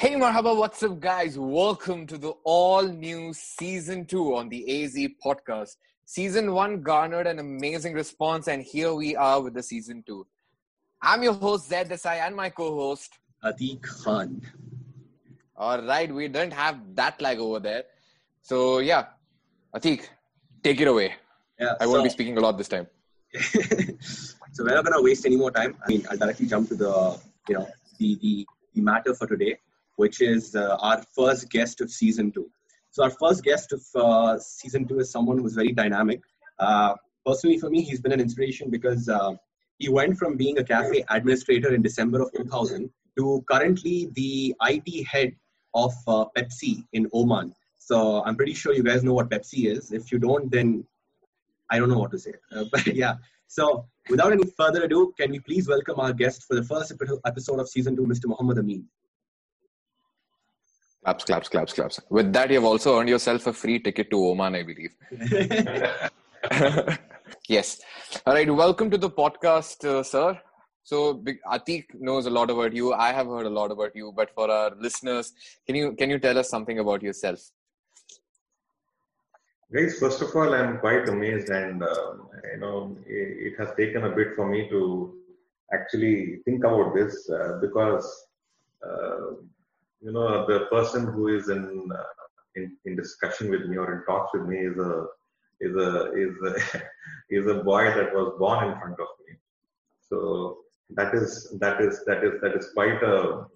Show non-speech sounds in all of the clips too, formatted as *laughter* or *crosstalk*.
Hey Marhaba, what's up, guys? Welcome to the all new season two on the AZ podcast. Season one garnered an amazing response, and here we are with the season two. I'm your host, Zaid Desai, and my co host, Atiq Khan. All right, we don't have that lag over there. So, yeah, Atiq, take it away. Yeah, I won't be speaking a lot this time. *laughs* so we're not gonna waste any more time. I mean, I'll directly jump to the you know the the, the matter for today, which is uh, our first guest of season two. So our first guest of uh, season two is someone who's very dynamic. Uh, personally, for me, he's been an inspiration because uh, he went from being a cafe administrator in December of 2000 to currently the IT head of uh, Pepsi in Oman. So I'm pretty sure you guys know what Pepsi is. If you don't, then I don't know what to say. Uh, *laughs* but yeah, so without any further ado, can we please welcome our guest for the first episode of season two, Mr. Mohammed Ameen? Claps, claps, claps, claps. With that, you've also earned yourself a free ticket to Oman, I believe. *laughs* yes. All right. Welcome to the podcast, uh, sir. So Atiq knows a lot about you. I have heard a lot about you, but for our listeners, can you can you tell us something about yourself? Guys, first of all, I'm quite amazed, and uh, you know, it, it, has taken a bit for me to actually think about this uh, because uh, you know the person who is in, uh, in in discussion with me or in talks with me is a is a is a *laughs* is a boy that was born in front of me. So that is that is that is that is quite a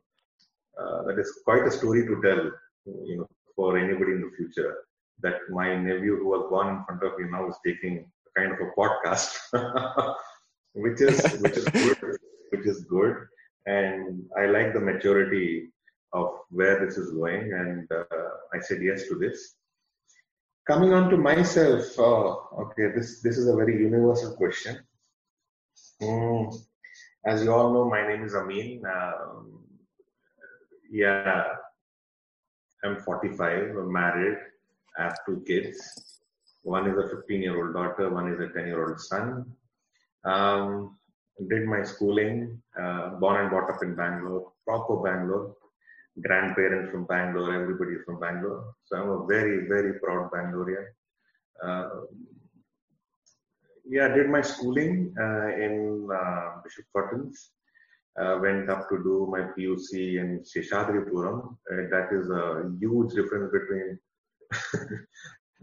uh, that is quite a story to tell, you know, for anybody in the future. That my nephew who was born in front of me now is taking a kind of a podcast, *laughs* which is which is good, which is good, and I like the maturity of where this is going, and uh, I said yes to this. Coming on to myself, uh, okay, this this is a very universal question. Mm, as you all know, my name is Ameen. Um, yeah, I'm 45. I'm married. I have two kids. One is a 15 year old daughter. One is a 10 year old son. Um, did my schooling. Uh, born and brought up in Bangalore, proper Bangalore grandparents from Bangalore, everybody from Bangalore. So I'm a very, very proud Bangalorean. Uh, yeah, I did my schooling uh, in uh, Bishop Cottons. Uh, went up to do my PUC in Seshadripuram. Uh, that is a huge difference between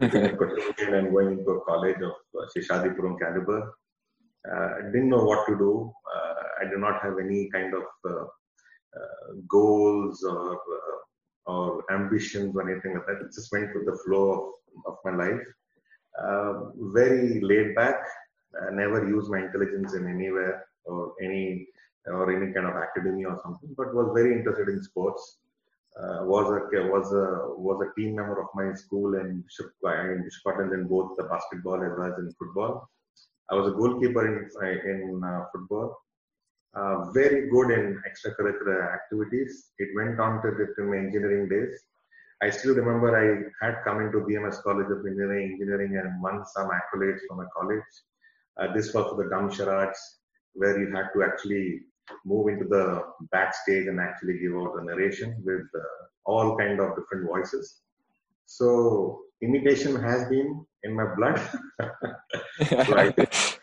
*laughs* and going to a college of uh, Seshadripuram caliber. I didn't know what to do. I did not have any kind of uh, goals or uh, or ambitions or anything like that. It just went with the flow of, of my life. Uh, very laid back. I never used my intelligence in anywhere or any or any kind of academy or something, but was very interested in sports. Uh, was a was a was a team member of my school in Bishop in both the basketball as well as in football. I was a goalkeeper in in uh, football uh, very good in extracurricular activities. It went on to, to my engineering days. I still remember I had come into BMS College of Engineering, engineering and won some accolades from a college. Uh, this was for the dumb charades, where you had to actually move into the backstage and actually give out a narration with uh, all kind of different voices. So imitation has been in my blood. *laughs* so I, *laughs*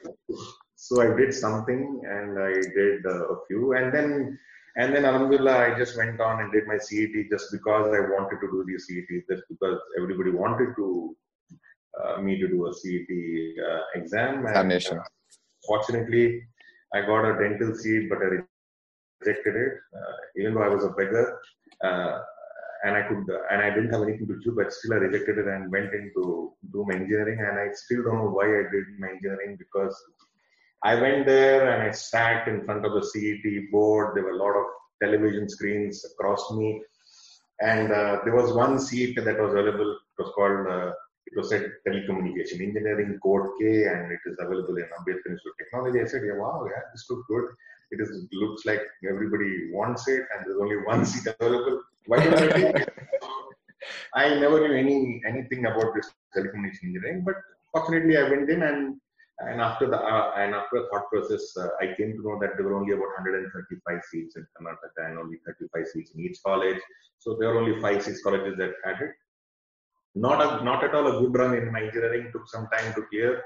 so I did something and I did uh, a few. And then and then Alhamdulillah I just went on and did my CET just because I wanted to do the CET just because everybody wanted to uh, me to do a CET uh, exam. And uh, fortunately I got a dental seat but I rejected it uh, even though I was a beggar uh, and I could and I didn't have anything to do but still I rejected it and went into do my engineering. And I still don't know why I did my engineering because I went there and I sat in front of the CET board. There were a lot of television screens across me. And uh, there was one seat that was available. It was called, uh, it was said telecommunication engineering code K and it is available in Ambedkar Institute of Technology. I said, yeah, wow, yeah, this looks good. It is looks like everybody wants it and there's only one seat available. Why don't I? *laughs* I never knew any anything about this telecommunication engineering, but fortunately I went in and And after the uh, and after thought process, uh, I came to know that there were only about 135 seats in Karnataka and only 35 seats in each college. So there were only five, six colleges that had it. Not a, not at all a good run in my engineering. Took some time to clear,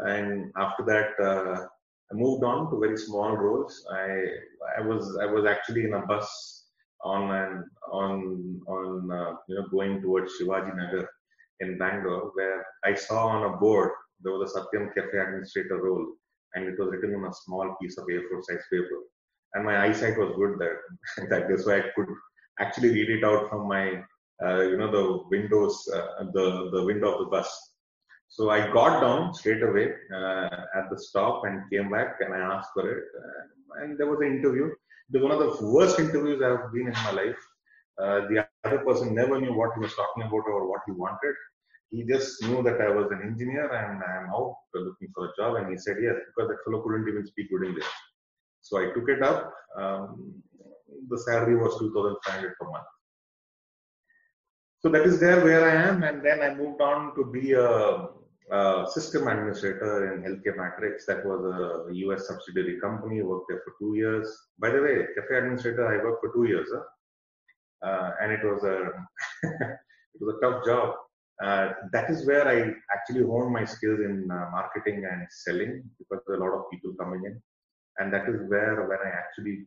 and after that, uh, I moved on to very small roles. I I was I was actually in a bus on and on on uh, you know going towards Shivaji Nagar in Bangalore, where I saw on a board there was a Satyam Cafe administrator role, and it was written on a small piece of A4 size paper. And my eyesight was good there. *laughs* that is why I could actually read it out from my, uh, you know, the windows, uh, the the window of the bus. So I got down straight away uh, at the stop and came back and I asked for it. Uh, and there was an interview. It was one of the worst interviews I've been in my life. Uh, the other person never knew what he was talking about or what he wanted he just knew that I was an engineer and I'm out looking for a job. And he said yes, because that fellow couldn't even speak good English. So I took it up. Um, the salary was 2,500 per month. So that is there where I am. And then I moved on to be a, a system administrator in Healthcare Matrix. That was a US subsidiary company. Worked there for two years. By the way, cafe administrator, I worked for two years. Huh? Uh, and it was a *laughs* it was a tough job uh, that is where I actually honed my skills in uh, marketing and selling because a lot of people coming in. And that is where when I actually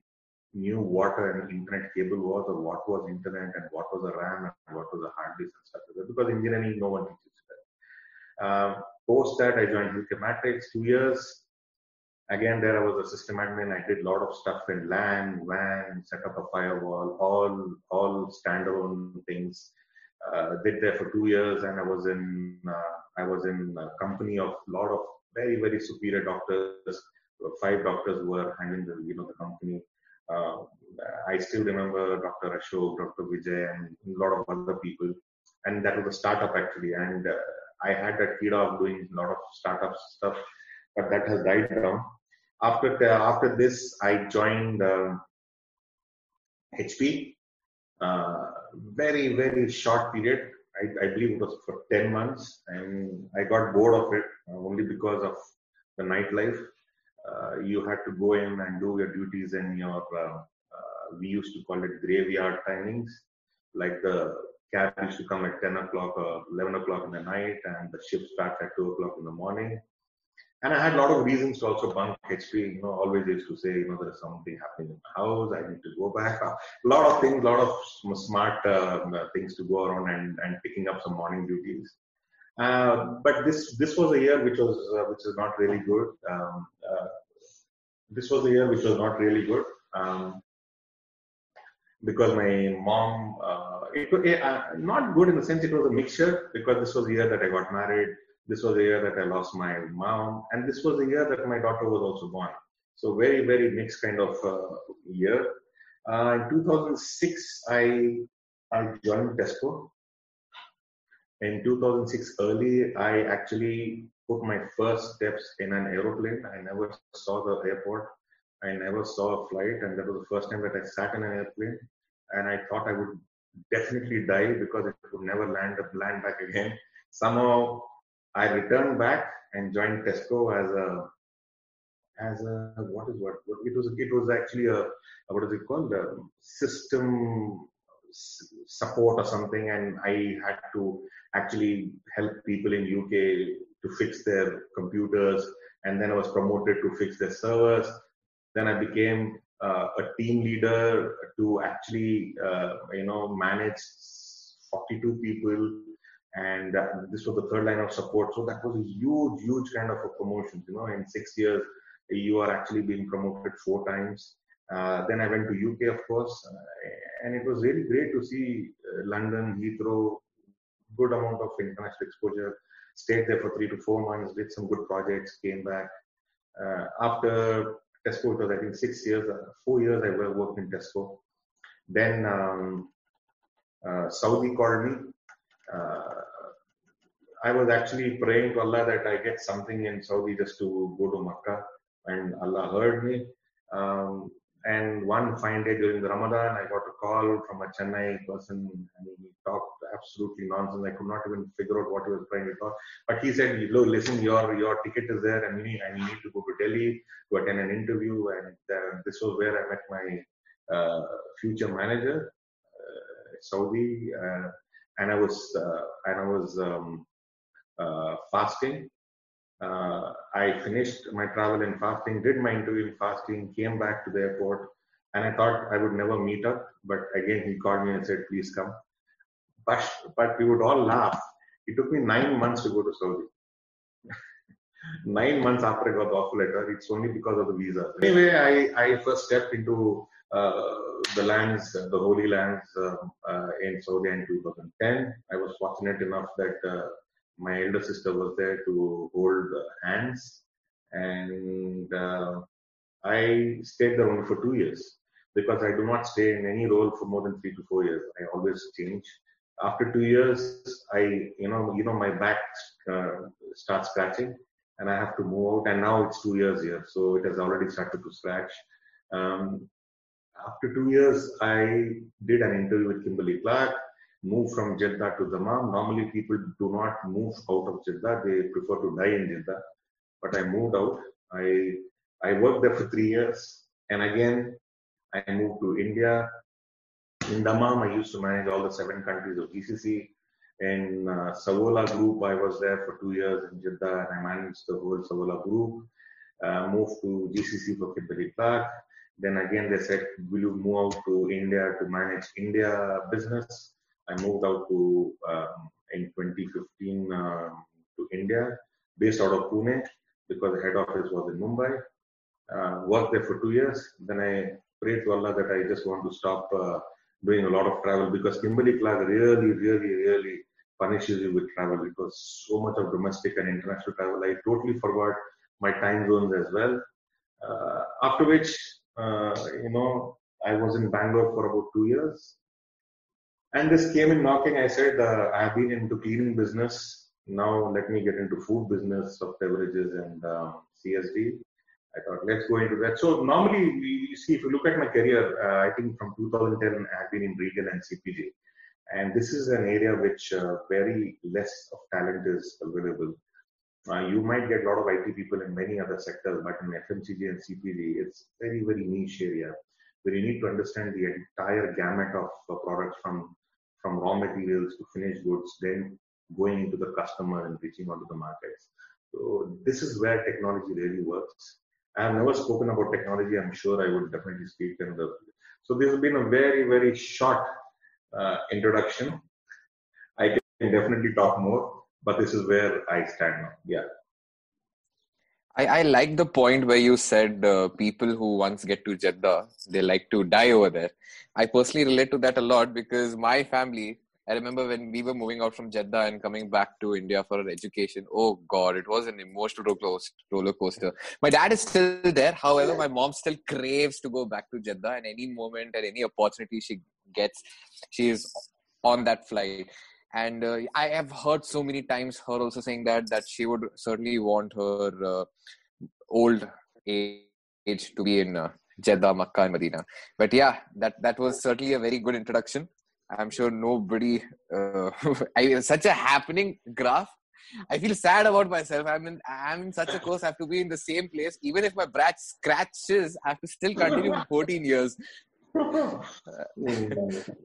knew what an internet cable was or what was internet and what was a RAM and what was a hard disk and stuff like that. Because engineering, no one teaches that. Uh, post that, I joined Matrix two years. Again, there I was a system admin. I did a lot of stuff in LAN, WAN, set up a firewall, all all standalone things uh, did there for two years, and I was in uh, I was in company of a lot of very very superior doctors. Five doctors were handling the you know the company. Uh, I still remember Dr. Ashok, Dr. Vijay, and a lot of other people. And that was a startup actually. And uh, I had that kid of doing a lot of startup stuff, but that has died down. After after this, I joined HP. Uh, very, very short period. I, I, believe it was for 10 months, and I got bored of it uh, only because of the nightlife. Uh, you had to go in and do your duties in your, uh, uh we used to call it graveyard timings, like the cab used to come at 10 o'clock or 11 o'clock in the night, and the shift starts at 2 o'clock in the morning. And I had a lot of reasons to also bunk HP. You know, always used to say, you know, there's something happening in the house. I need to go back. A lot of things, a lot of smart uh, things to go around and, and picking up some morning duties. Uh, but this this was a year which was uh, which is not really good. Um, uh, this was a year which was not really good um, because my mom. Uh, it, it uh, not good in the sense it was a mixture because this was the year that I got married this was the year that I lost my mom, and this was the year that my daughter was also born. So very, very mixed kind of uh, year. Uh, in 2006, I I joined Tesco. In 2006 early, I actually put my first steps in an aeroplane. I never saw the airport. I never saw a flight, and that was the first time that I sat in an airplane. And I thought I would definitely die because it would never land land back again. Somehow I returned back and joined Tesco as a as a what is what it was it was actually a what is it called? A system support or something and I had to actually help people in UK to fix their computers and then I was promoted to fix their servers. Then I became uh, a team leader to actually uh, you know manage 42 people and uh, this was the third line of support. So that was a huge, huge kind of a promotion. You know, in six years, you are actually being promoted four times. Uh, then I went to UK, of course, uh, and it was really great to see uh, London, Heathrow, good amount of international exposure. Stayed there for three to four months, did some good projects, came back. Uh, after Tesco, it was I think six years, uh, four years I worked in Tesco. Then um, Saudi called me I was actually praying to Allah that I get something in Saudi just to go to Makkah, and Allah heard me. Um, and one fine day during the Ramadan, I got a call from a Chennai person, and he talked. absolutely nonsense. I could not even figure out what he was trying to. But he said, "Look, listen, your your ticket is there, and you need, and need to go to Delhi to attend an interview." And uh, this was where I met my uh, future manager, uh, Saudi, uh, and I was uh, and I was um, uh, fasting. Uh, I finished my travel in fasting, did my interview in fasting, came back to the airport, and I thought I would never meet up. But again, he called me and said, "Please come." But but we would all laugh. It took me nine months to go to Saudi. *laughs* nine months after I got the offer letter, it's only because of the visa. Anyway, I, I first stepped into the lands, the holy lands uh, uh, in Saudi in 2010. I was fortunate enough that uh, my elder sister was there to hold hands, and uh, I stayed there only for two years because I do not stay in any role for more than three to four years. I always change. After two years, I you know you know my back uh, starts scratching, and I have to move out. And now it's two years here, so it has already started to scratch. Um, after two years, I did an interview with Kimberly Clark, moved from Jeddah to Dammam. Normally, people do not move out of Jeddah; they prefer to die in Jeddah. But I moved out. I I worked there for three years, and again, I moved to India. In Dammam, I used to manage all the seven countries of GCC. In uh, Savola Group, I was there for two years in Jeddah, and I managed the whole Savola Group. Uh, moved to GCC for Kimberly Clark. Then again, they said, "Will you move out to India to manage India business?" I moved out to um, in 2015 um, to India, based out of Pune, because the head office was in Mumbai. Uh, worked there for two years. Then I prayed to Allah that I just want to stop uh, doing a lot of travel because Kimberly Clark really, really, really punishes you with travel because so much of domestic and international travel. I totally forgot my time zones as well. Uh, after which, uh, you know, I was in Bangalore for about two years. And this came in knocking. I said, uh, I've been into cleaning business. Now let me get into food business of beverages and um, CSD. I thought, let's go into that. So normally, you see, if you look at my career, uh, I think from 2010, I've been in retail and CPG. And this is an area which uh, very less of talent is available. Uh, you might get a lot of IT people in many other sectors, but in FMCG and CPG, it's very, very niche area where you need to understand the entire gamut of uh, products from from raw materials to finished goods, then going into the customer and reaching out to the markets. So this is where technology really works. I have never spoken about technology. I'm sure I would definitely speak in the. So this has been a very very short uh, introduction. I can definitely talk more, but this is where I stand now. Yeah. I, I like the point where you said uh, people who once get to Jeddah, they like to die over there. I personally relate to that a lot because my family, I remember when we were moving out from Jeddah and coming back to India for education. Oh God, it was an emotional roller coaster. My dad is still there. However, my mom still craves to go back to Jeddah, and any moment and any opportunity she gets, she is on that flight. And uh, I have heard so many times her also saying that that she would certainly want her uh, old age to be in uh, Jeddah, Makkah, and Medina. But yeah, that that was certainly a very good introduction. I'm sure nobody. Uh, *laughs* I such a happening graph. I feel sad about myself. I'm in. I'm in such a course. I have to be in the same place. Even if my brat scratches, I have to still continue *laughs* for 14 years.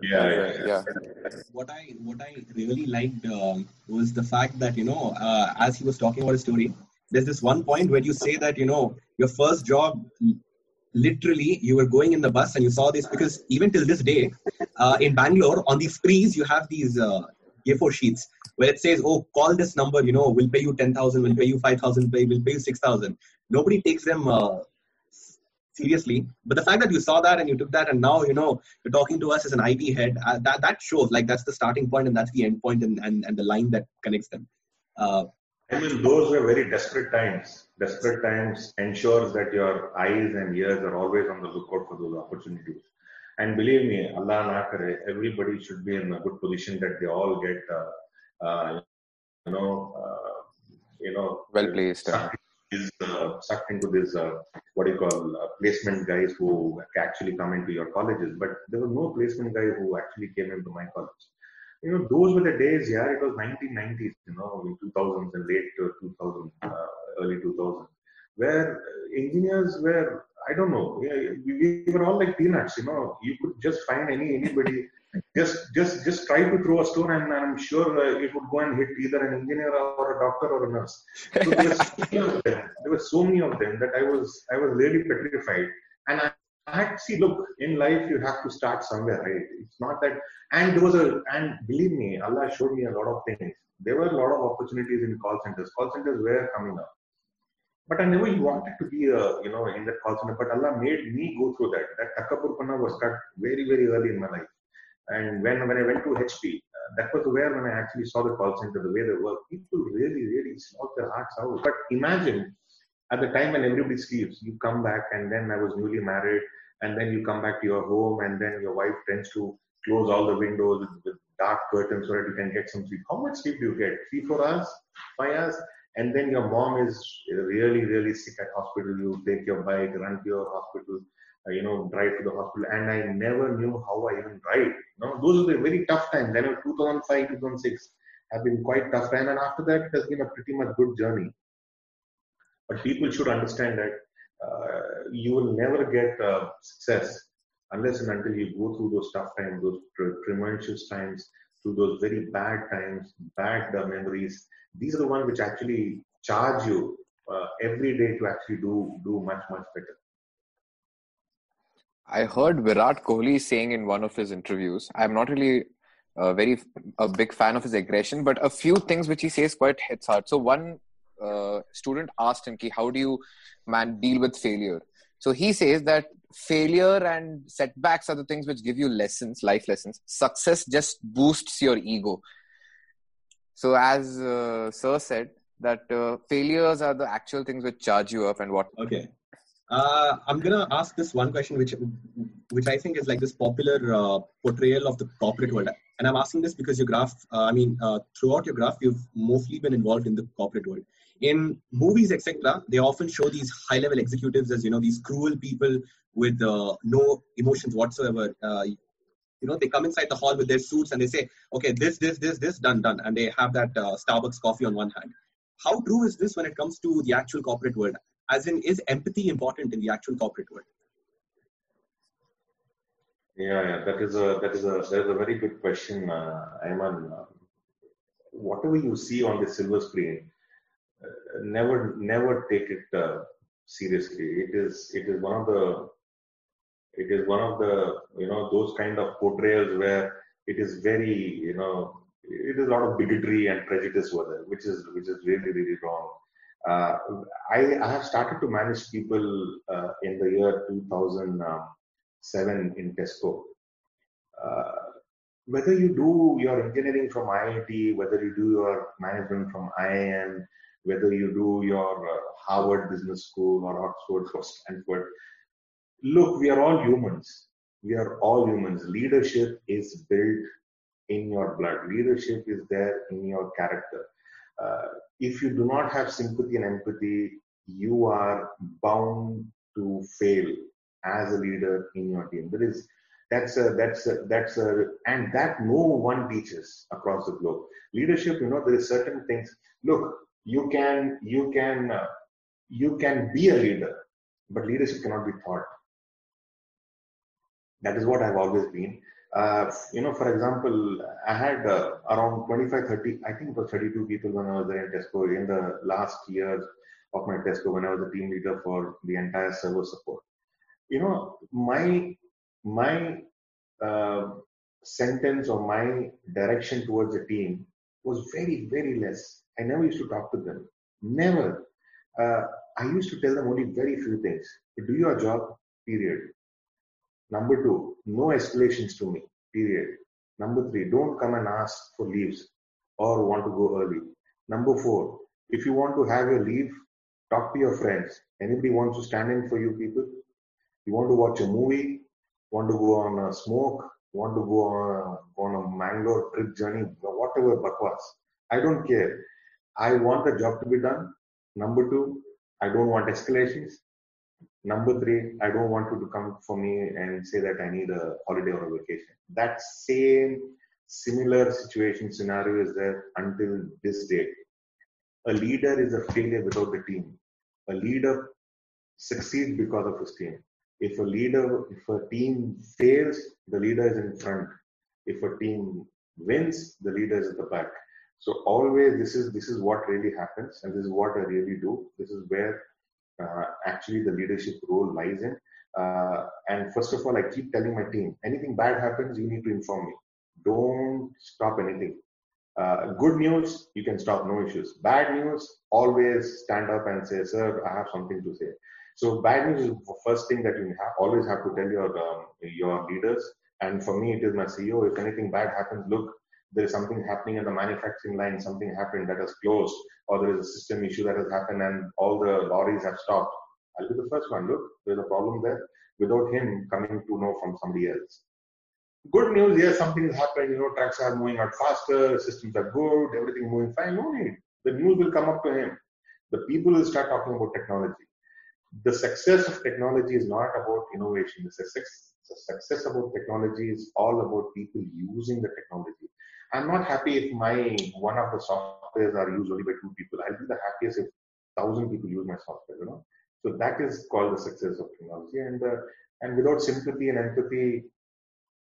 Yeah, yeah. *laughs* What I what I really liked um, was the fact that you know, uh, as he was talking about his story, there's this one point where you say that you know your first job literally you were going in the bus and you saw this because even till this day uh, in bangalore on these screens you have these uh, a4 sheets where it says oh call this number you know we'll pay you 10000 we'll pay you 5000 we'll pay you 6000 nobody takes them uh, seriously but the fact that you saw that and you took that and now you know you're talking to us as an it head uh, that that shows like that's the starting point and that's the end point and and, and the line that connects them uh, I mean, those were very desperate times. Desperate times ensures that your eyes and ears are always on the lookout for those opportunities. And believe me, Allah Nakare, everybody should be in a good position that they all get, uh, uh, you know, uh, you know, Well placed. sucked, is, uh, sucked into this, uh, what do you call, uh, placement guys who actually come into your colleges. But there was no placement guy who actually came into my college. you know, those were the days, yeah, it was 1990s, you know, in 2000s and late 2000, uh, early 2000s, where engineers were, I don't know, we were all like peanuts, you know, you could just find any anybody, just just just try to throw a stone and I'm sure uh, it would go and hit either an engineer or a doctor or a nurse. So there, were so many of them, there were so many of them that I was I was really petrified. And I, I had to see, look, in life you have to start somewhere, right? It's not that and there was a, and believe me, Allah showed me a lot of things. There were a lot of opportunities in call centers. Call centers were coming up. But I never wanted to be, a, you know, in that call center. But Allah made me go through that. That Takapurpana was cut very, very early in my life. And when, when I went to HP, uh, that was where when I actually saw the call center, the way they work, people really, really smoked their hearts out. But imagine at the time when everybody sleeps, you come back and then I was newly married and then you come back to your home and then your wife tends to close all the windows with, with, dark curtains so that you can get some sleep. How much sleep do you get? Three, four hours, five hours? And then your mom is really, really sick at hospital. You take your bike, run to your hospital, you know, drive to the hospital. And I never knew how I even drive. You know, those were the very tough times. Then 2005, 2006 have been quite tough time. And after that, it has been a pretty much good journey. But people should understand that uh, you will never get uh, success unless and until you go through those tough times, those tremendous times, through those very bad times, bad uh, memories, these are the ones which actually charge you uh, every day to actually do do much much better. I heard Virat Kohli saying in one of his interviews. I'm not really a very a big fan of his aggression, but a few things which he says quite hits hard. So one uh, student asked him, "Ki how do you man deal with failure?" So he says that failure and setbacks are the things which give you lessons, life lessons. Success just boosts your ego. So, as uh, Sir said, that uh, failures are the actual things which charge you up and what. Okay. Uh, I'm gonna ask this one question, which which I think is like this popular uh, portrayal of the corporate world, and I'm asking this because your graph, uh, I mean, uh, throughout your graph, you've mostly been involved in the corporate world. In movies etc they often show these high level executives as you know these cruel people with uh, no emotions whatsoever. Uh, you know they come inside the hall with their suits and they say okay this this this this done done and they have that starbucks coffee on one hand. How true is this when it comes to the actual corporate world as in is empathy important in the actual corporate world yeah, yeah that is a that is a that is a very good question uh, Ayman. Uh, whatever you see on the silver screen never never take it uh, seriously. It is it is one of the it is one of the you know those kind of portrayals where it is very you know it is a lot of bigotry and prejudice with it, which is which is really really wrong. Uh, I, I have started to manage people uh, in the year 2007 in Tesco. Uh, whether you do your engineering from IIT, whether you do your management from IIM, whether you do your uh, Harvard Business School or Oxford or Stanford. Look, we are all humans. We are all humans. Leadership is built in your blood. Leadership is there in your character. Uh, if you do not have sympathy and empathy, you are bound to fail as a leader in your team. There is that's a that's a that's a and that no one teaches across the globe. Leadership, you know, there is certain things. Look, you can you can uh, you can be a leader but leadership cannot be taught that is what i've always been uh, you know for example i had uh, around 25 30 i think it was 32 people when i was there in tesco in the last years of my tesco when i was the team leader for the entire server support you know my my uh, sentence or my direction towards the team was very very less I never used to talk to them. Never. Uh, I used to tell them only very few things. Do your job, period. Number two, no escalations to me, period. Number three, don't come and ask for leaves or want to go early. Number four, if you want to have your leave, talk to your friends. Anybody wants to stand in for you people? You want to watch a movie? Want to go on a smoke? Want to go on a, on a Mangalore trip journey? Whatever, bakwas. I don't care. I want the job to be done. Number two, I don't want escalations. Number three, I don't want you to come for me and say that I need a holiday or a vacation. That same similar situation scenario is there until this day. A leader is a failure without the team. A leader succeeds because of his team. If a leader, if a team fails, the leader is in front. If a team wins, the leader is at the back. So always this is this is what really happens, and this is what I really do. This is where actually the leadership role lies in. Uh, and first of all, I keep telling my team, anything bad happens, you need to inform me. Don't stop anything. Uh, good news, you can stop, no issues. Bad news, always stand up and say, sir, I have something to say. So bad news is the first thing that you have, always have to tell your um, your leaders. And for me, it is my CEO. If anything bad happens, look, there is something happening in the manufacturing line, something happened that has closed, or there is a system issue that has happened and all the lorries have stopped. I'll be the first one. Look, there's a problem there without him coming to know from somebody else. Good news, yes, something has happened. You know, trucks are moving out faster, systems are good, everything moving fine. No need. The news will come up to him. The people will start talking about technology. The success of technology is not about innovation. The success, the success about technology is all about people using the technology. I'm not happy if my one of the softwares are used only by two people. I'll be the happiest if thousand people use my software. You know, so that is called the success of technology. And uh, and without sympathy and empathy,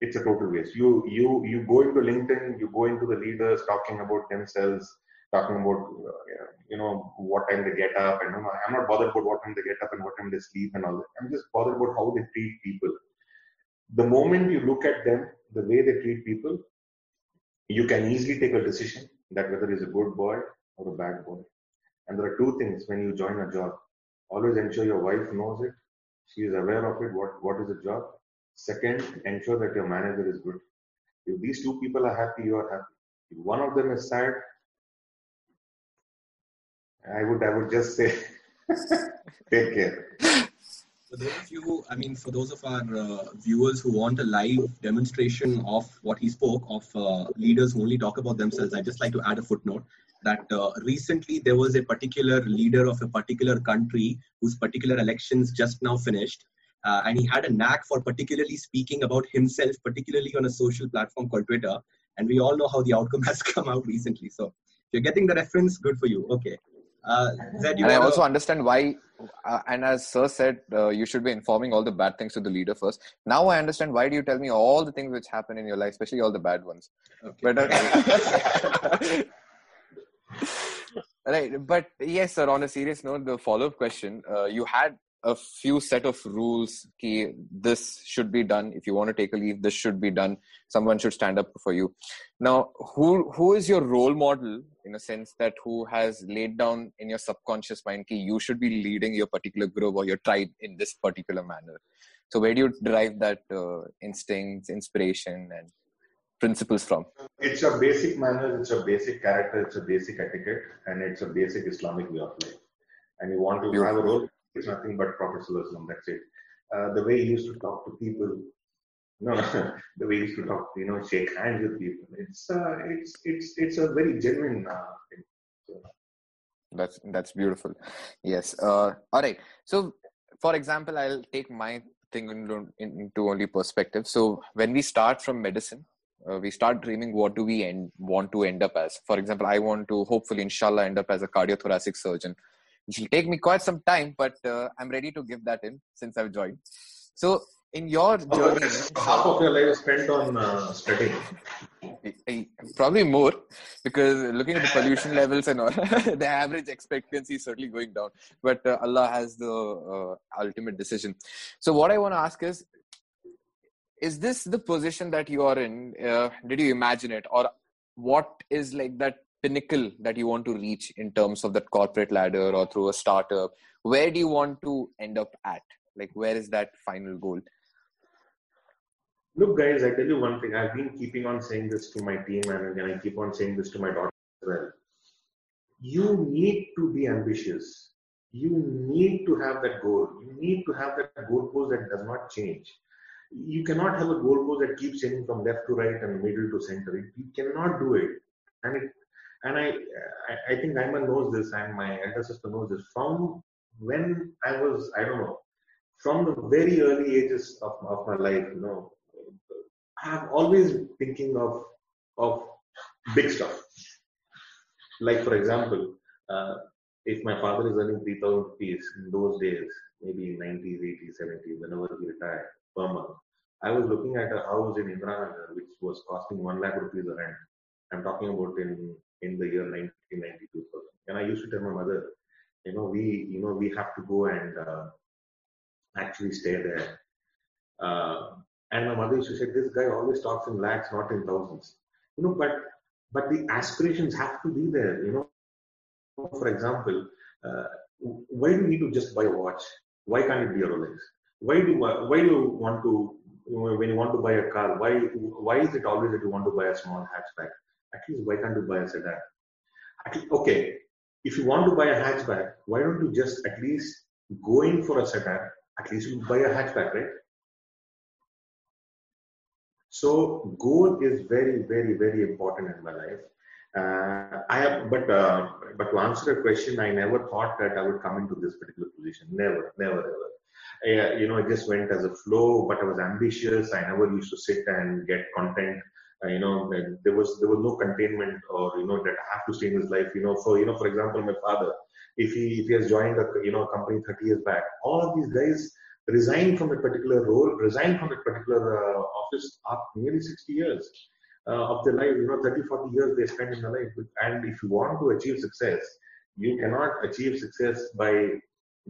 it's a total waste. You you you go into LinkedIn, you go into the leaders talking about themselves, talking about uh, you know what time they get up, and you know, I'm not bothered about what time they get up and what time they sleep and all that. I'm just bothered about how they treat people. The moment you look at them, the way they treat people, you can easily take a decision that whether he's a good boy or a bad boy. And there are two things when you join a job. Always ensure your wife knows it. She is aware of it. What, what is the job? Second, ensure that your manager is good. If these two people are happy, you are happy. If one of them is sad, I would I would just say *laughs* take care. For those of you, I mean, for those of our uh, viewers who want a live demonstration of what he spoke of uh, leaders who only talk about themselves, I'd just like to add a footnote that uh, recently there was a particular leader of a particular country whose particular elections just now finished. Uh, and he had a knack for particularly speaking about himself, particularly on a social platform called Twitter. And we all know how the outcome *laughs* has come out recently. So if you're getting the reference, good for you. Okay. Uh, Zaid, and I also understand why, uh, and as Sir said, uh, you should be informing all the bad things to the leader first. Now I understand why do you tell me all the things which happen in your life, especially all the bad ones. Okay. But, uh, *laughs* *laughs* right, but yes, sir. On a serious note, the follow-up question: uh, You had a few set of rules key this should be done. If you want to take a leave this should be done. Someone should stand up for you. Now who who is your role model in a sense that who has laid down in your subconscious mind key you should be leading your particular group or your tribe in this particular manner? So where do you derive that uh, instincts inspiration and principles from? It's a basic manner it's a basic character it's a basic etiquette and it's a basic islamic way of life. And you want to Beautiful. have a role it's nothing but Prophet That's it. Uh, the way he used to talk to people, *laughs* no, the way he used to talk, you know, shake hands with people. It's uh, it's it's it's a very genuine uh, thing. So. That's that's beautiful. Yes. Uh, all right. So, for example, I'll take my thing into, into only perspective. So, when we start from medicine, uh, we start dreaming what do we end, want to end up as. For example, I want to hopefully, inshallah, end up as a cardiothoracic surgeon it will take me quite some time, but uh, I'm ready to give that in since I've joined. So, in your journey, half of your life is spent on uh, studying. Probably more, because looking at the pollution levels and all, *laughs* the average expectancy is certainly going down. But uh, Allah has the uh, ultimate decision. So, what I want to ask is, is this the position that you are in? Uh, did you imagine it, or what is like that pinnacle that you want to reach in terms of that corporate ladder or through a startup where do you want to end up at? Like where is that final goal? Look guys i tell you one thing. I've been keeping on saying this to my team and i keep on saying this to my daughter as well. You need to be ambitious. You need to have that goal. You need to have that goal post that does not change. You cannot have a goal post that keeps changing from left to right and middle to center you cannot do it. And it and I, I, I think Ayman knows this, and my elder sister knows this. From when I was, I don't know, from the very early ages of, of my life, you know, I have always thinking of of big stuff. Like for example, uh, if my father is earning 3,000 rupees in those days, maybe in 90s, 80s, 70s, whenever he retired per month, I was looking at a house in Indiranagar which was costing 1 lakh rupees a rent. I'm talking about in, in the year 1992. And I used to tell my mother, you know, we, you know, we have to go and uh, actually stay there. Uh, and my mother used to say, this guy always talks in lakhs, not in thousands. You know, but but the aspirations have to be there. You know, for example, uh, why do you need to just buy a watch? Why can't it be a Rolex? Why do why do you want to when you want to buy a car? Why why is it always that you want to buy a small hatchback? At least why can't you buy a sedan? Okay, if you want to buy a hatchback, why don't you just at least go in for a sedan? At least you buy a hatchback, right? So goal is very, very, very important in my life. Uh, I have, but uh, but to answer the question, I never thought that I would come into this particular position. Never, never, ever. I, you know, it just went as a flow. But I was ambitious. I never used to sit and get content. Uh, you know, there was there was no containment, or you know, that I have to stay in his life. You know, for you know, for example, my father, if he if he has joined a you know a company 30 years back, all of these guys resigned from a particular role, resigned from a particular uh, office after nearly 60 years uh, of their life, you know, 30, 40 years they spend in their life. And if you want to achieve success, you cannot achieve success by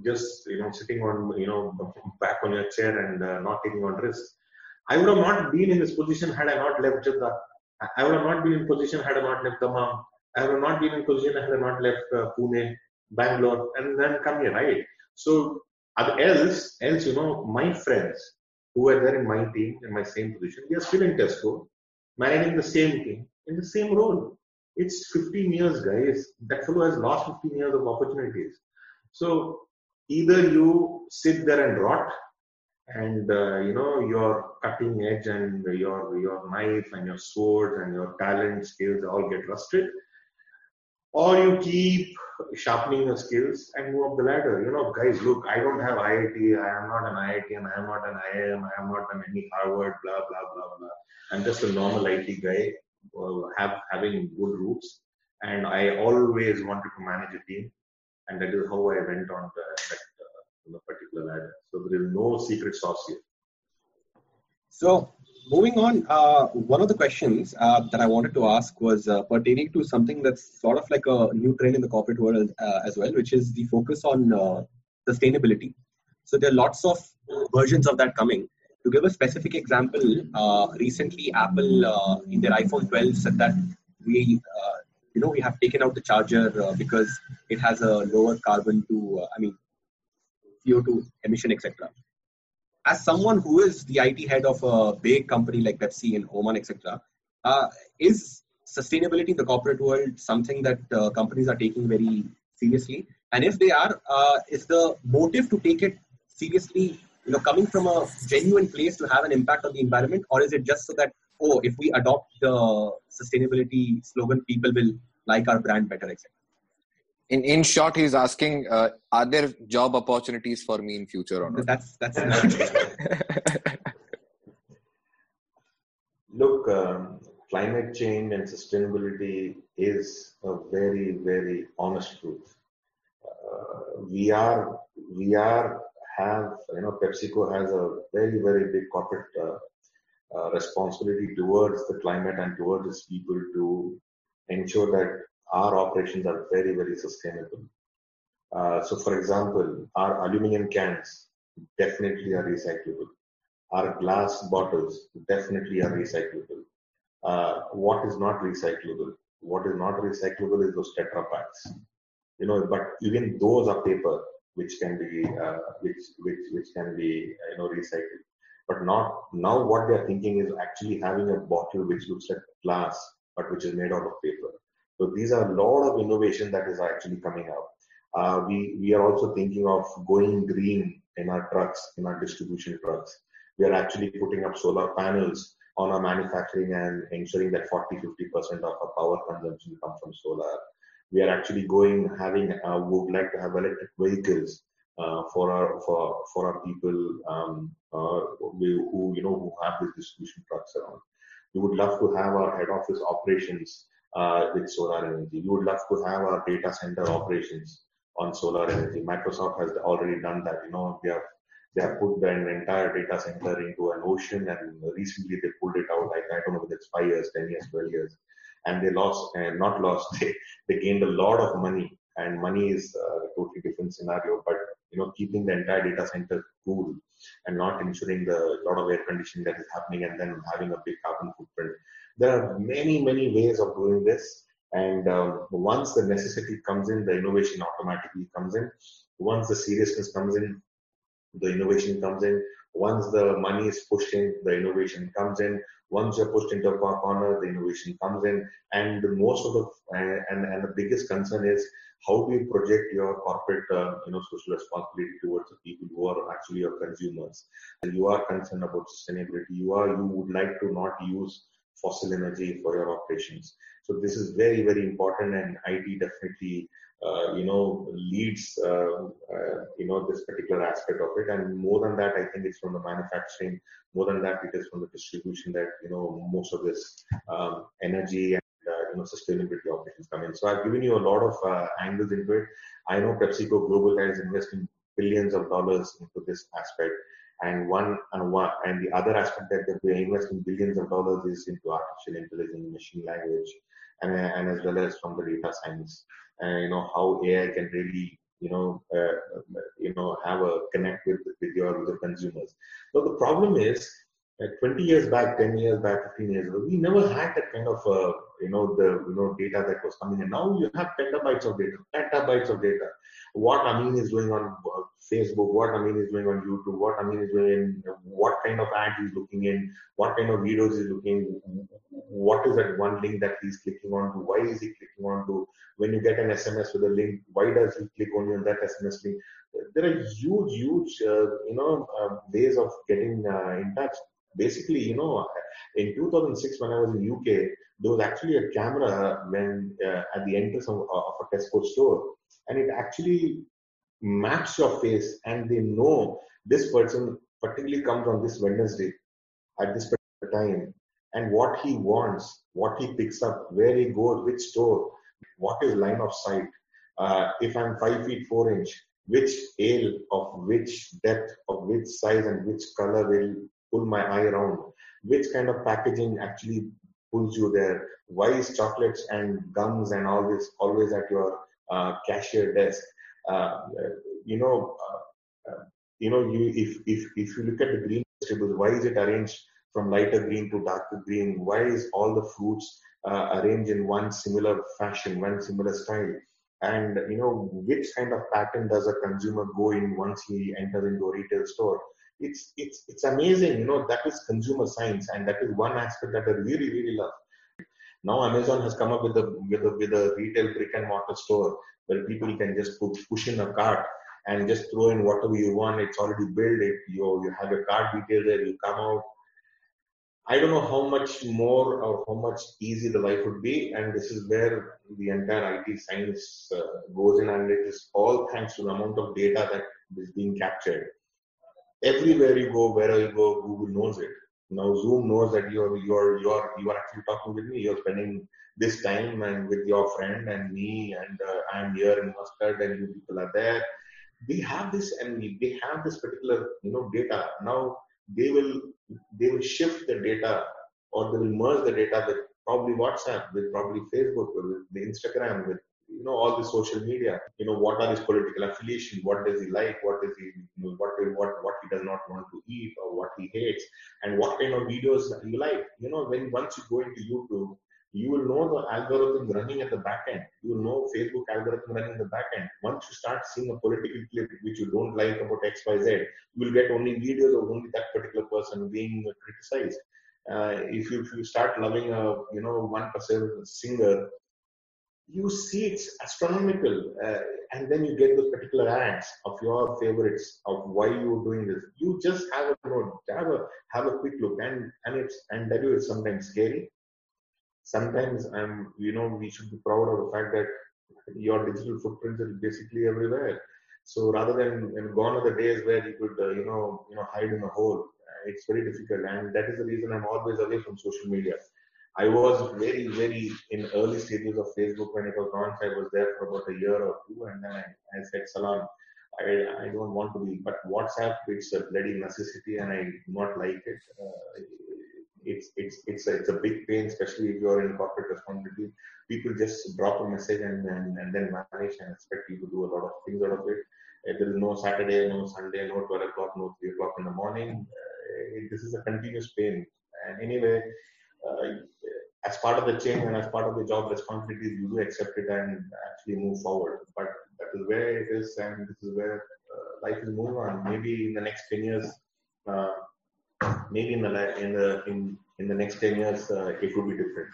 just, you know, sitting on, you know, back on your chair and uh, not taking on risks. I would have not been in this position had I not left Jeddah. I would have not been in position had I not left Dammam. I would have not been in position had I not left uh, Pune, Bangalore, and then come here, right? So, else, else, you know, my friends who were there in my team in my same position, they are still in Tesco managing the same team in the same role. It's 15 years, guys. That fellow has lost 15 years of opportunities. So either you sit there and rot, and uh, you know your cutting edge and your your knife and your sword and your talent skills all get rusted, or you keep sharpening your skills and move up the ladder. You know, guys, look, I don't have IIT, I am not an IIT, and I am not an IIM, I am not an any Harvard, blah blah blah blah. I'm just a normal IT guy, uh, have having good roots, and I always wanted to manage a team, and that is how I went on the, that uh, particular ladder. So there is no secret sauce here. So moving on, uh, one of the questions uh, that I wanted to ask was uh, pertaining to something that's sort of like a new trend in the corporate world uh, as well, which is the focus on uh, sustainability. So there are lots of versions of that coming. To give a specific example, uh, recently Apple in their iPhone 12 said that we, you know, we have taken out the charger because it has a lower carbon to, I mean, CO2 emission, etc. As someone who is the IT head of a big company like Pepsi in Oman, etc., uh, is sustainability in the corporate world something that companies are taking very seriously? And if they are, is the motive to take it seriously you know coming from a genuine place to have an impact on the environment or is it just so that oh if we adopt the sustainability slogan people will like our brand better etc in in short he's asking uh, are there job opportunities for me in future or not? That's that's *laughs* look um, climate change and sustainability is a very very honest truth. Uh, we are we are have, you know, PepsiCo has a very, very big corporate uh, uh, responsibility towards the climate and towards its people to ensure that our operations are very, very sustainable. Uh, so, for example, our aluminum cans definitely are recyclable. Our glass bottles definitely are recyclable. Uh, what is not recyclable? What is not recyclable is those Tetra Paks. You know, but even those are paper which can be uh, which which which can be you know recycled but not now what they are thinking is actually having a bottle which looks like glass but which is made out of paper so these are a lot of innovation that is actually coming up. uh, we we are also thinking of going green in our trucks in our distribution trucks we are actually putting up solar panels on our manufacturing and ensuring that 40 50% of our power consumption comes from solar we are actually going having uh, would like to have electric vehicles uh, for our for for our people um, uh, who you know who have these distribution trucks around. We would love to have our head office operations uh, with solar energy. We would love to have our data center operations on solar energy. Microsoft has already done that. You know, they have they have put an entire data center into an ocean, and recently they pulled it out. Like I don't know whether it's five years, ten years, twelve years, and they lost, and uh, not lost. *laughs* They, they gained a lot of money, and money is a totally different scenario. But you know, keeping the entire data center cool and not ensuring the lot of air conditioning that is happening, and then having a big carbon footprint. There are many, many ways of doing this. And um, once the necessity comes in, the innovation automatically comes in. Once the seriousness comes in, the innovation comes in. Once the money is pushed in, the innovation comes in. Once you're pushed into a corner, the innovation comes in. And most of the and, and the biggest concern is how do you project your corporate uh, you know social responsibility towards the people who are actually your consumers and you are concerned about sustainability you are you would like to not use fossil energy for your operations so this is very very important and it definitely uh, you know, leads, uh, uh, you know, this particular aspect of it. And more than that, I think it's from the manufacturing. More than that, it is from the distribution that, you know, most of this um, energy and, you know, sustainability operations come in. So I've given you a lot of angles into it. I know PepsiCo Global is investing billions of dollars into this aspect and one and one and the other aspect that we're investing billions of dollars is into artificial intelligence, machine language, and, and as well as from the data science and you know how AI can really you know uh, you know have a connect with with your with the consumers. So the problem is. 20 years back, 10 years back, 15 years ago, we never had that kind of, uh, you know, the, you know, data that was coming in. Now you have petabytes of data, petabytes of data. What Ameen is doing on uh, Facebook, what Ameen is doing on YouTube, what Ameen is doing, what kind of ad he's looking in, what kind of videos he's looking, what is that one link that he's clicking on to, why is he clicking on to, when you get an SMS with a link, why does he click only on that SMS link? There are huge, huge, uh, you know, uh, ways of getting uh, in touch. Basically, you know, in 2006 when I was in UK, there was actually a camera when uh, at the entrance of, of a Tesco store, and it actually maps your face and they know this person particularly comes on this Wednesday at this particular time and what he wants, what he picks up, where he goes, which store, what is line of sight. Uh, if I'm five feet four inch, which ale of which depth, of which size and which color will pull my eye around, which kind of packaging actually pulls you there, why is chocolates and gums and all this always at your uh, cashier desk. Uh, you know, uh, you know, you if if if you look at the green vegetables, why is it arranged from lighter green to darker green? Why is all the fruits uh, arranged in one similar fashion, one similar style? And you know, which kind of pattern does a consumer go in once he enters into a retail store? It's it's it's amazing. You know, that is consumer science, and that is one aspect that I really really love. Now Amazon has come up with a with a, with a retail brick and mortar store where people can just put, push in a cart and just throw in whatever you want. It's already built. It you you have your card detail there. You come out. I don't know how much more or how much easy the life would be, and this is where the entire IT science uh, goes in, and it is all thanks to the amount of data that is being captured. Everywhere you go, wherever you go, Google knows it. Now Zoom knows that you're you're you're you are actually talking with me. You're spending this time and with your friend and me, and uh, I'm here in Muscat, and you people are there they have this and we have this particular you know data now they will they will shift the data or they will merge the data with probably whatsapp with probably facebook with the instagram with you know all the social media you know what are his political affiliation what does he like what does he you know, what what what he does not want to eat or what he hates and what kind of videos you like you know when once you go into youtube you will know the algorithm running at the back end. You will know Facebook algorithm running in the back end. Once you start seeing a political clip which you don't like about XYZ, you will get only videos of only that particular person being criticized. Uh, if, you, if you start loving a you know one person singer, you see it's astronomical, uh, and then you get those particular ads of your favorites of why you're doing this. You just have a know, have a have a quick look, and and it's and that is sometimes scary sometimes I'm, you know, we should be proud of the fact that your digital footprints are basically everywhere. So rather than and gone are the days where you could, uh, you know, you know, hide in a hole it's very difficult, and that is the reason I'm always away from social media. I was very, very in early stages of Facebook when it was launched. I was there for about a year or two, and then I, I said, "Salam, I, I don't want to be." But WhatsApp, it's a bloody necessity, and I do not like it. Uh, it's it's it's a, it's a big pain, especially if you're in corporate responsibility. People just drop a message and, and, and then vanish and expect you to do a lot of things out of it. Uh, there is no Saturday, no Sunday, no 12 o'clock, no 3 o'clock in the morning. Uh, this is a continuous pain. And anyway, as part of the change and as part of the job responsibilities, you do accept it and actually move forward. But that is where it is, and this is where uh, life is moving on. Maybe in the next 10 years, uh, maybe in the in the in, in the next 10 years, uh, it will be different.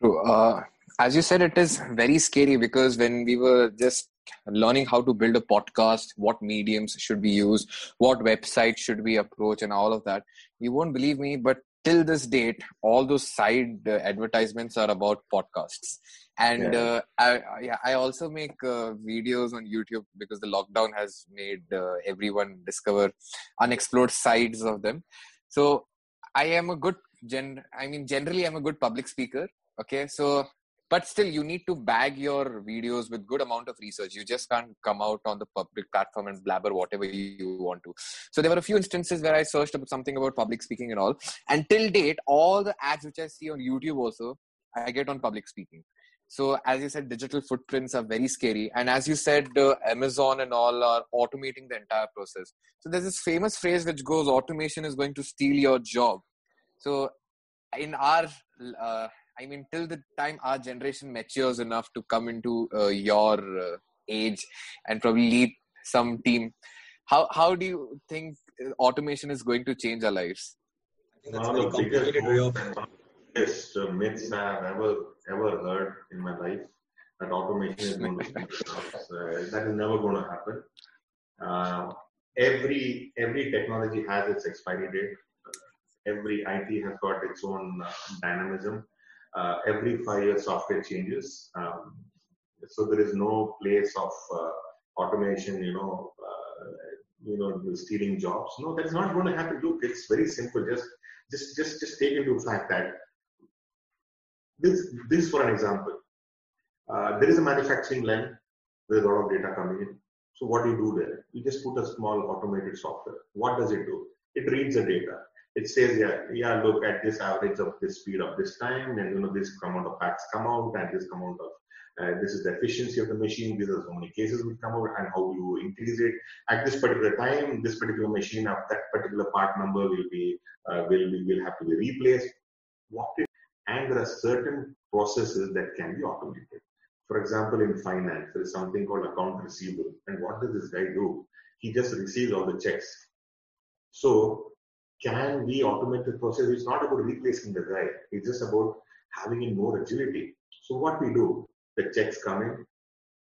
True. Uh, as you said, it is very scary because when we were just learning how to build a podcast, what mediums should be used, what website should we approach, and all of that, you won't believe me, but till this date, all those side uh, advertisements are about podcasts. And Yeah. uh, I, yeah, I also make uh, videos on YouTube because the lockdown has made uh, everyone discover unexplored sides of them. So I am a good gen. I mean, generally, I'm a good public speaker. Okay, so but still, you need to bag your videos with good amount of research. You just can't come out on the public platform and blabber whatever you want to. So there were a few instances where I searched about something about public speaking and all. And till date, all the ads which I see on YouTube also, I get on public speaking. So as you said, digital footprints are very scary. And as you said, uh, Amazon and all are automating the entire process. So there's this famous phrase which goes, "Automation is going to steal your job." So in our uh, I mean, till the time our generation matures enough to come into uh, your uh, age and probably lead some team, how how do you think uh, automation is going to change our lives? I think that's a One very of the biggest complicated way of. biggest uh, myths I have ever ever heard in my life that automation is going to change jobs. Uh, that is never going to happen. Uh, every every technology has its expiry date. Uh, every IT has got its own uh, dynamism. Uh, every five years, software changes. Um, so there is no place of uh, automation. You know, uh, you know, stealing jobs. No, that's not going to happen. Look, it's very simple. Just just just just take into fact that this this for an example uh, there is a manufacturing line with a lot of data coming in so what do you do there you just put a small automated software what does it do it reads the data it says yeah yeah look at this average of this speed of this time and you know this amount of packs come out and this amount of uh, this is the efficiency of the machine these are so many cases will come out and how you increase it. At this particular time this particular machine of that particular part number will be uh, will, will have to be replaced. What and there are certain processes that can be automated. For example in finance there is something called account receivable and what does this guy do? He just receives all the checks. So can we automate the process? It's not about replacing the guy it's just about having in more agility. So what we do the checks come in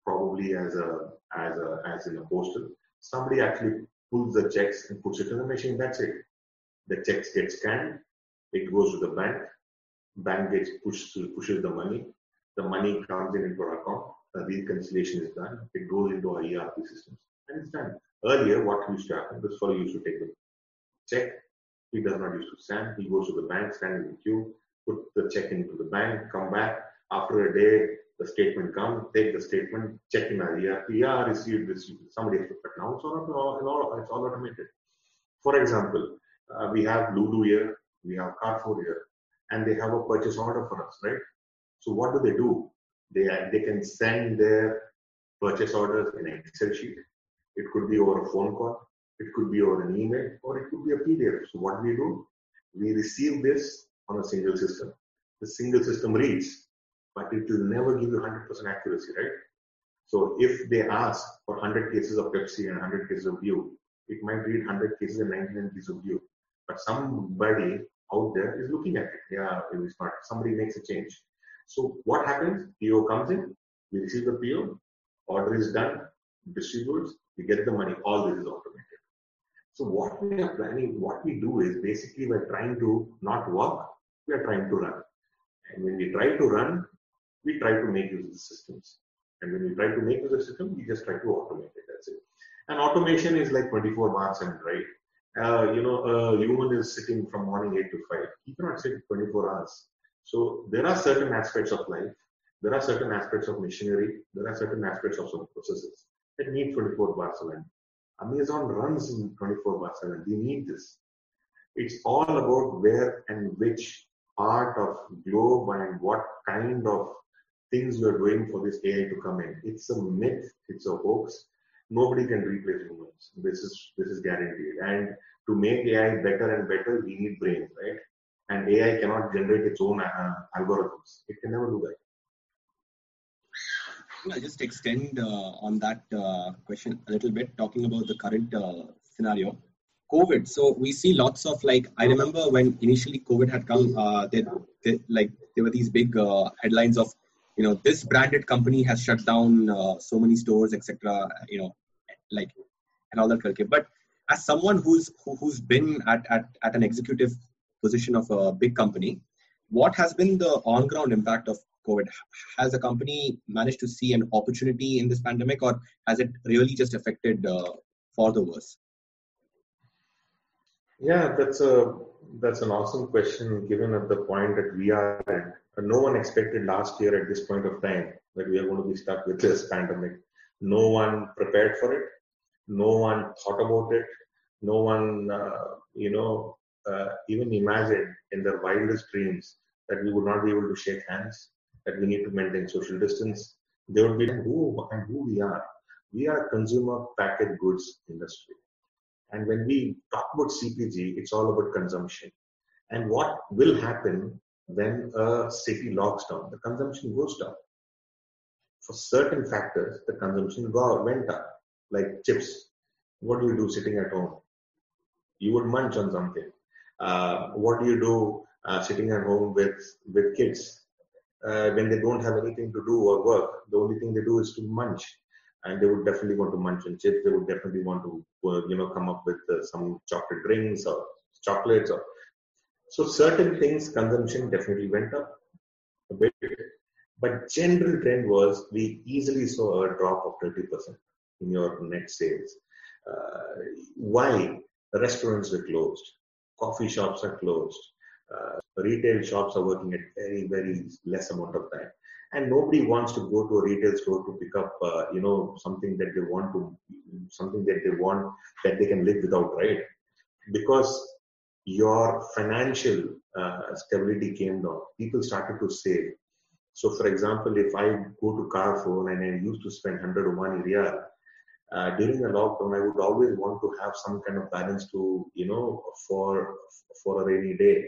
probably as a as a as in a postal. Somebody actually pulls the checks and puts it in the machine. That's it. The checks get scanned. It goes to the bank. Bank gets pushed pushes the money. The money comes in into our account. The reconciliation is done. It goes into our erp systems and it's done. Earlier what used to happen this fellow used to take the check he does not use to stand he goes to the bank stand in the queue put the check into the bank come back after a day the statement comes take the statement check in erp yeah received received somebody has to but now it's all, it's all automated for example uh, we have lulu here we have carrefour here and they have a purchase order for us, right? So what do they do? They they can send their purchase orders in Excel sheet. It could be over a phone call. It could be over an email, or it could be a PDF. So what we do? We receive this on a single system. The single system reads, but it will never give you 100% accuracy, right? So if they ask for 100 cases of Pepsi and 100 cases of View, it might read 100 cases and 99 cases of View. But somebody out there is looking at it. Yeah, it is not. Somebody makes a change. So what happens? PO comes in, we receive the PO, order is done, distributes, we get the money. All this is automated. So what we are planning, what we do is basically we're trying to not work, we are trying to run. And when we try to run, we try to make use of the systems. And when we try to make use of the system, we just try to automate it. That's it. And automation is like 24 bar 7, right? Uh, you know, a human is sitting from morning 8 to 5. He cannot sit 24 hours. So there are certain aspects of life, there are certain aspects of machinery, there are certain aspects of some processes that need 24 bar 7. Amazon runs in 24 bar 7. We need this. It's all about where and which part of globe and what kind of things you are doing for this AI to come in. It's a myth, it's a hoax. Nobody can replace humans. This is this is guaranteed. And to make AI better and better, we need brains, right? And AI cannot generate its own uh, algorithms. It can never do that. I'll just extend uh, on that uh, question a little bit, talking about the current uh, scenario. COVID. So we see lots of like I remember when initially COVID had come, uh, like there were these big uh, headlines of you know this branded company has shut down uh, so many stores, etc. You know, like and all that. But as someone who's who, who's been at, at at an executive position of a big company, what has been the on ground impact of COVID? Has the company managed to see an opportunity in this pandemic, or has it really just affected uh, for the worse? Yeah, that's a that's an awesome question. Given at the point that we are in, no one expected last year at this point of time that we are going to be stuck with this pandemic. No one prepared for it. No one thought about it. No one, uh, you know, uh, even imagined in their wildest dreams that we would not be able to shake hands, that we need to maintain social distance. They would be who and who we are. We are a consumer packaged goods industry and when we talk about CPG, it's all about consumption. And what will happen when a city locks down? The consumption goes down. For certain factors, the consumption went up, like chips. What do you do sitting at home? You would munch on something. Uh, what do you do uh, sitting at home with, with kids? Uh, when they don't have anything to do or work, the only thing they do is to munch and they would definitely want to munch on chips. They would definitely want to, uh, you know, come up with uh, some chocolate drinks or chocolates or so certain things consumption definitely went up a bit. But general trend was we easily saw a drop of 30% in your net sales. Uh, why? Restaurants were closed, coffee shops are closed, retail shops are working at very, very less amount of time. And nobody wants to go to a retail store to pick up uh, you know something that they want to something that they want that they can live without right? Because your financial uh, stability came down. People started to save. So for example if i go to carrefour and i used to spend 100 or one area uh, during the lockdown i would always want to have some kind of balance to you know for for a rainy day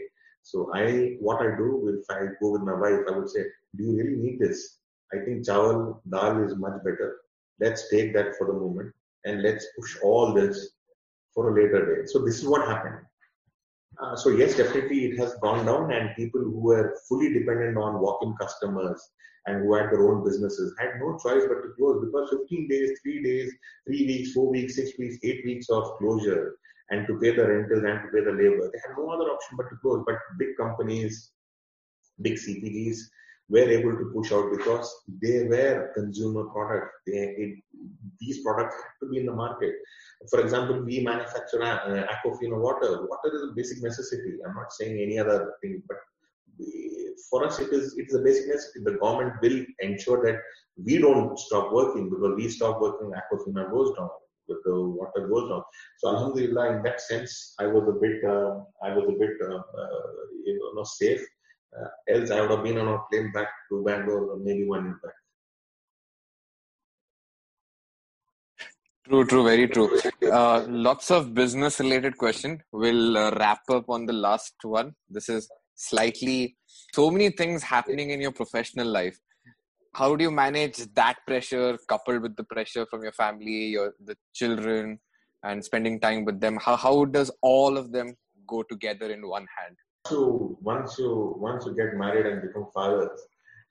so i what i do if i go with my wife i would say do you really need this? I think chawal dal is much better. Let's take that for the moment and let's push all this for a later day. So this is what happened. Uh, so yes, definitely it has gone down, and people who were fully dependent on walk-in customers and who had their own businesses had no choice but to close because 15 days, three days, three weeks, four weeks, six weeks, eight weeks of closure, and to pay the rentals and to pay the labor, they had no other option but to close. But big companies, big CPGs, were able to push out because they were consumer products. These products had to be in the market. For example, we manufacture uh, Aquafina water. Water is a basic necessity. I'm not saying any other thing, but for us, it is it is a basic necessity. The government will ensure that we don't stop working because we stop working, Aquafina goes down. But the water goes down. So Alhamdulillah, in that sense, I was a bit, uh, I was a bit, uh, uh you know, safe uh, else, I would have been on a plane back to Bangalore maybe one year back. True, true, very true. Uh, lots of business related question. We'll uh, wrap up on the last one. This is slightly so many things happening in your professional life how do you manage that pressure coupled with the pressure from your family your the children and spending time with them? How, how does all of them go together in one hand? So once you once you get married and become fathers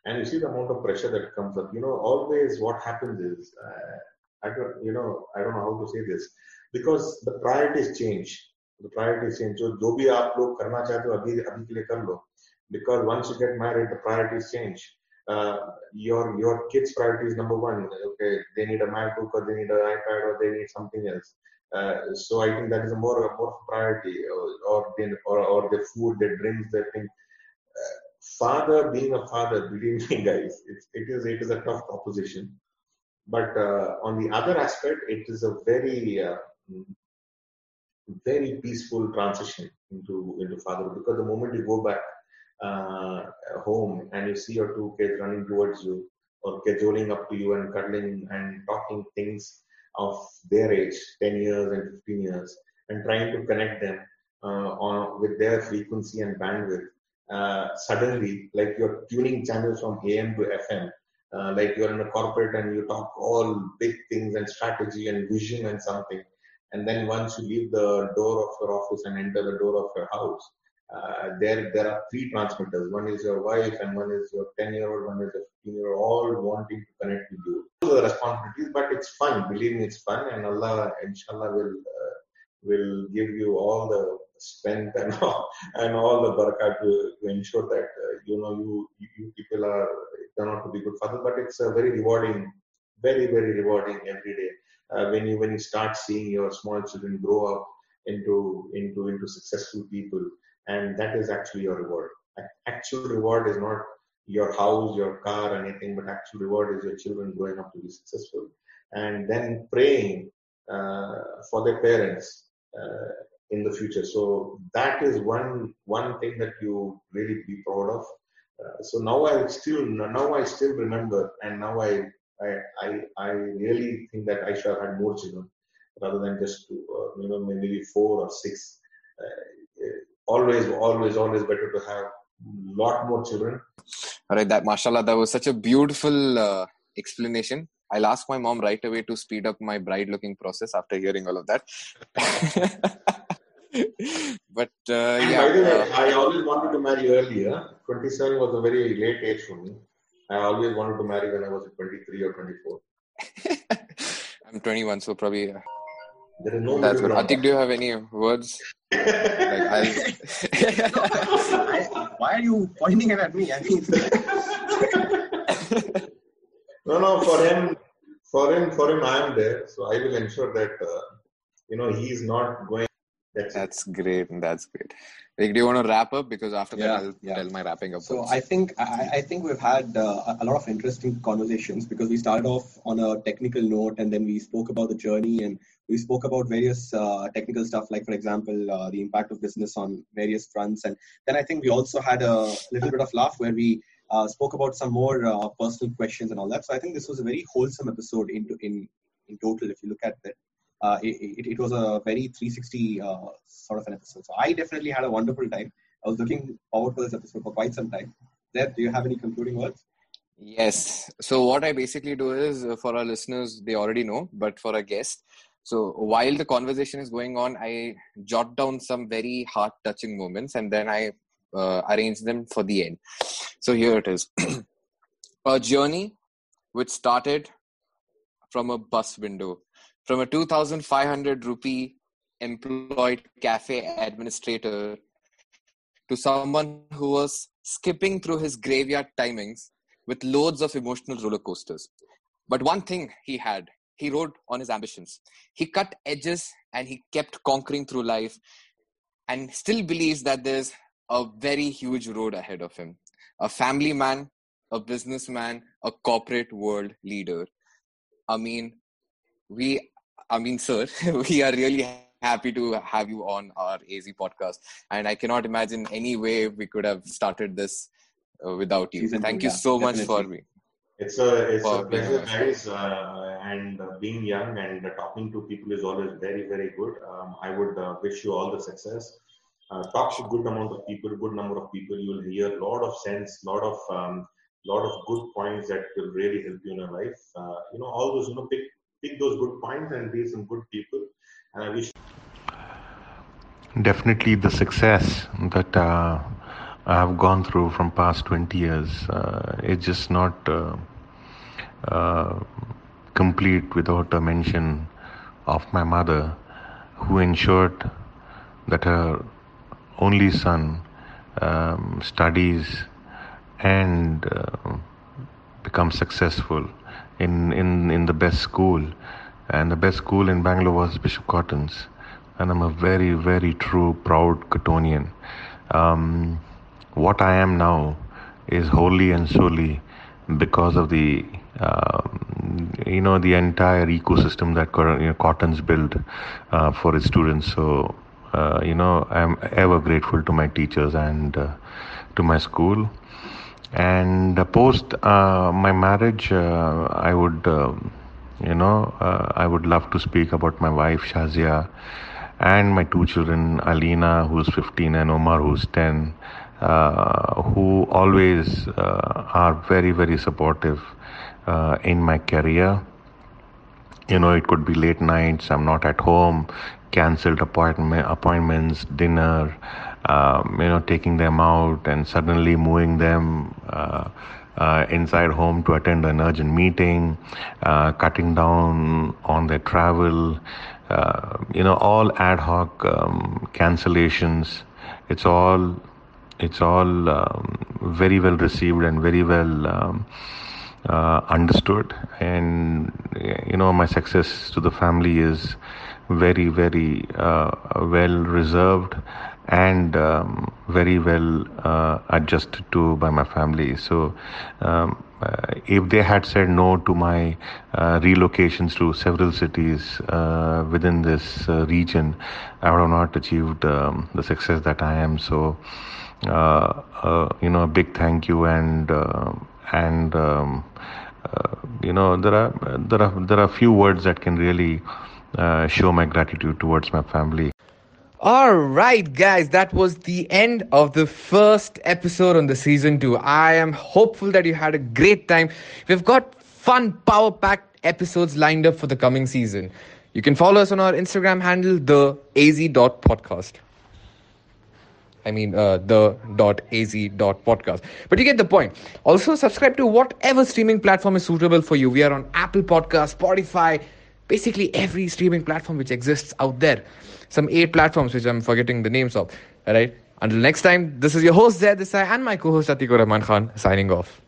and you see the amount of pressure that comes up you know always what happens is uh, i don't you know i don't know how to say this because the priorities change. The priorities change. So jo bhi abhi abhi because once you get married the priorities change uh, your your kids' priority is number one. Okay, they need a MacBook or they need an iPad or they need something else. Uh, so I think that is a more more priority, or or, or, or the food, their drinks, their thing. Uh, father being a father, believe me, *laughs* guys, it, it is it is a tough proposition. But uh, on the other aspect, it is a very uh, very peaceful transition into into fatherhood because the moment you go back uh, home and you see your two kids running towards you or cajoling up to you and cuddling and talking things of their age 10 years and 15 years and trying to connect them uh, on, with their frequency and bandwidth uh, suddenly like you're tuning channels from am to fm uh, like you're in a corporate and you talk all big things and strategy and vision and something and then once you leave the door of your office and enter the door of your house uh, there there are three transmitters. One is your wife, and one is your 10 year old, one is your 15 year old, all wanting to connect with you. The responsibilities, but it's fun. Believe me, it's fun, and Allah, inshallah, will uh, will give you all the strength and *laughs* all, and all the barakah to, to ensure that uh, you know you you people are turn out to be good fathers. But it's a very rewarding, very very rewarding every day uh, when you when you start seeing your small children grow up into into into successful people and that is actually your reward. Actual reward is not your house, your car, anything, but actual reward is your children growing up to be successful, and then praying uh, for their parents uh, in the future. So that is one one thing that you really be proud of. Uh, so now I still now I still remember, and now I I I, I really think that I should have had more children rather than just two, uh, you know maybe four or six. Always, always, always better to have a lot more children. All right, that mashallah, that was such a beautiful uh, explanation. I'll ask my mom right away to speed up my bride looking process after hearing all of that. *laughs* but uh, yeah, by the way, uh, I always wanted to marry earlier. 27 was a very late age for me. I always wanted to marry when I was 23 or 24. *laughs* I'm 21, so probably. Uh, there is no That's good. Atiq, do you have any words like I, *laughs* why are you pointing it at me? I mean, *laughs* no, no. For him, for him, for him, I am there. So I will ensure that uh, you know he is not going. That's, that's great. That's great. Like, do you want to wrap up? Because after that, I'll yeah. tell my wrapping up. So I think I, I think we've had uh, a lot of interesting conversations because we started off on a technical note and then we spoke about the journey and we spoke about various uh, technical stuff, like for example, uh, the impact of business on various fronts. And then I think we also had a little bit of laugh where we uh, spoke about some more uh, personal questions and all that. So I think this was a very wholesome episode into in in total. If you look at it, uh, it, it, it, was a very 360 uh, sort of an episode. So I definitely had a wonderful time. I was looking forward to this episode for quite some time. Zaid, do you have any concluding words? Yes. So what I basically do is for our listeners, they already know, but for a guest, so while the conversation is going on, I jot down some very heart touching moments and then I uh, arrange them for the end. So here it is *clears throat* a journey which started from a bus window, from a 2,500 rupee employed cafe administrator to someone who was skipping through his graveyard timings with loads of emotional roller coasters. But one thing he had he wrote on his ambitions. He cut edges and he kept conquering through life and still believes that there's a very huge road ahead of him. A family man, a businessman, a corporate world leader. I mean, we, I mean, sir, *laughs* we are really happy to have you on our AZ podcast. And I cannot imagine any way we could have started this uh, without you. Thank you so much for me. It's a it's a pleasure, guys. Uh, and uh, being young and uh, talking to people is always very very good. Um, I would uh, wish you all the success. Uh, talk to good amount of people, good number of people. You will hear a lot of sense, lot of um, lot of good points that will really help you in your life. Uh, you know, all those you know pick pick those good points and be some good people. And I wish. Definitely, the success that I've gone through from past 20 years. Uh, it's just not uh, uh, complete without a mention of my mother, who ensured that her only son um, studies and uh, become successful in, in, in the best school. And the best school in Bangalore was Bishop Cotton's. And I'm a very, very true, proud Cottonian. Um, what I am now is wholly and solely because of the uh, you know the entire ecosystem that you know, Cotton's built uh, for its students. So uh, you know I'm ever grateful to my teachers and uh, to my school. And post uh, my marriage, uh, I would you know I would love to speak about my wife Shazia and my two children Alina who's 15 and Omar who's 10 uh, who always uh, are very very supportive uh, in my career. You know it could be late nights i'm not at home cancelled appointment appointments dinner um, you know taking them out and suddenly moving them uh, uh, inside home to attend an urgent meeting uh, cutting down on their travel you know all ad hoc um, cancellations. It's all it's all um, very well received and very well um, uh, understood. And you know my success to the family is very very uh, well reserved and um, very well uh, adjusted to by my family. So um, uh, if they had said no to my uh, relocations to several cities uh, within this region i would have not achieved um, the success that i am. So uh, uh, you know a big thank you and uh, and um, you know there are there are there are few words that can really show my gratitude towards my family. All right, guys, that was the end of the first episode on the season two. I am hopeful that you had a great time. We've got fun, power packed episodes lined up for the coming season. You can follow us on our Instagram handle, the az.podcast. I mean, uh, the dot az dot podcast. But you get the point. Also, subscribe to whatever streaming platform is suitable for you. We are on Apple Podcast, Spotify, basically every streaming platform which exists out there. Some eight platforms which I'm forgetting the names of. All right. Until next time, this is your host Zaid Desai and my co-host Atiqur Rahman Khan signing off.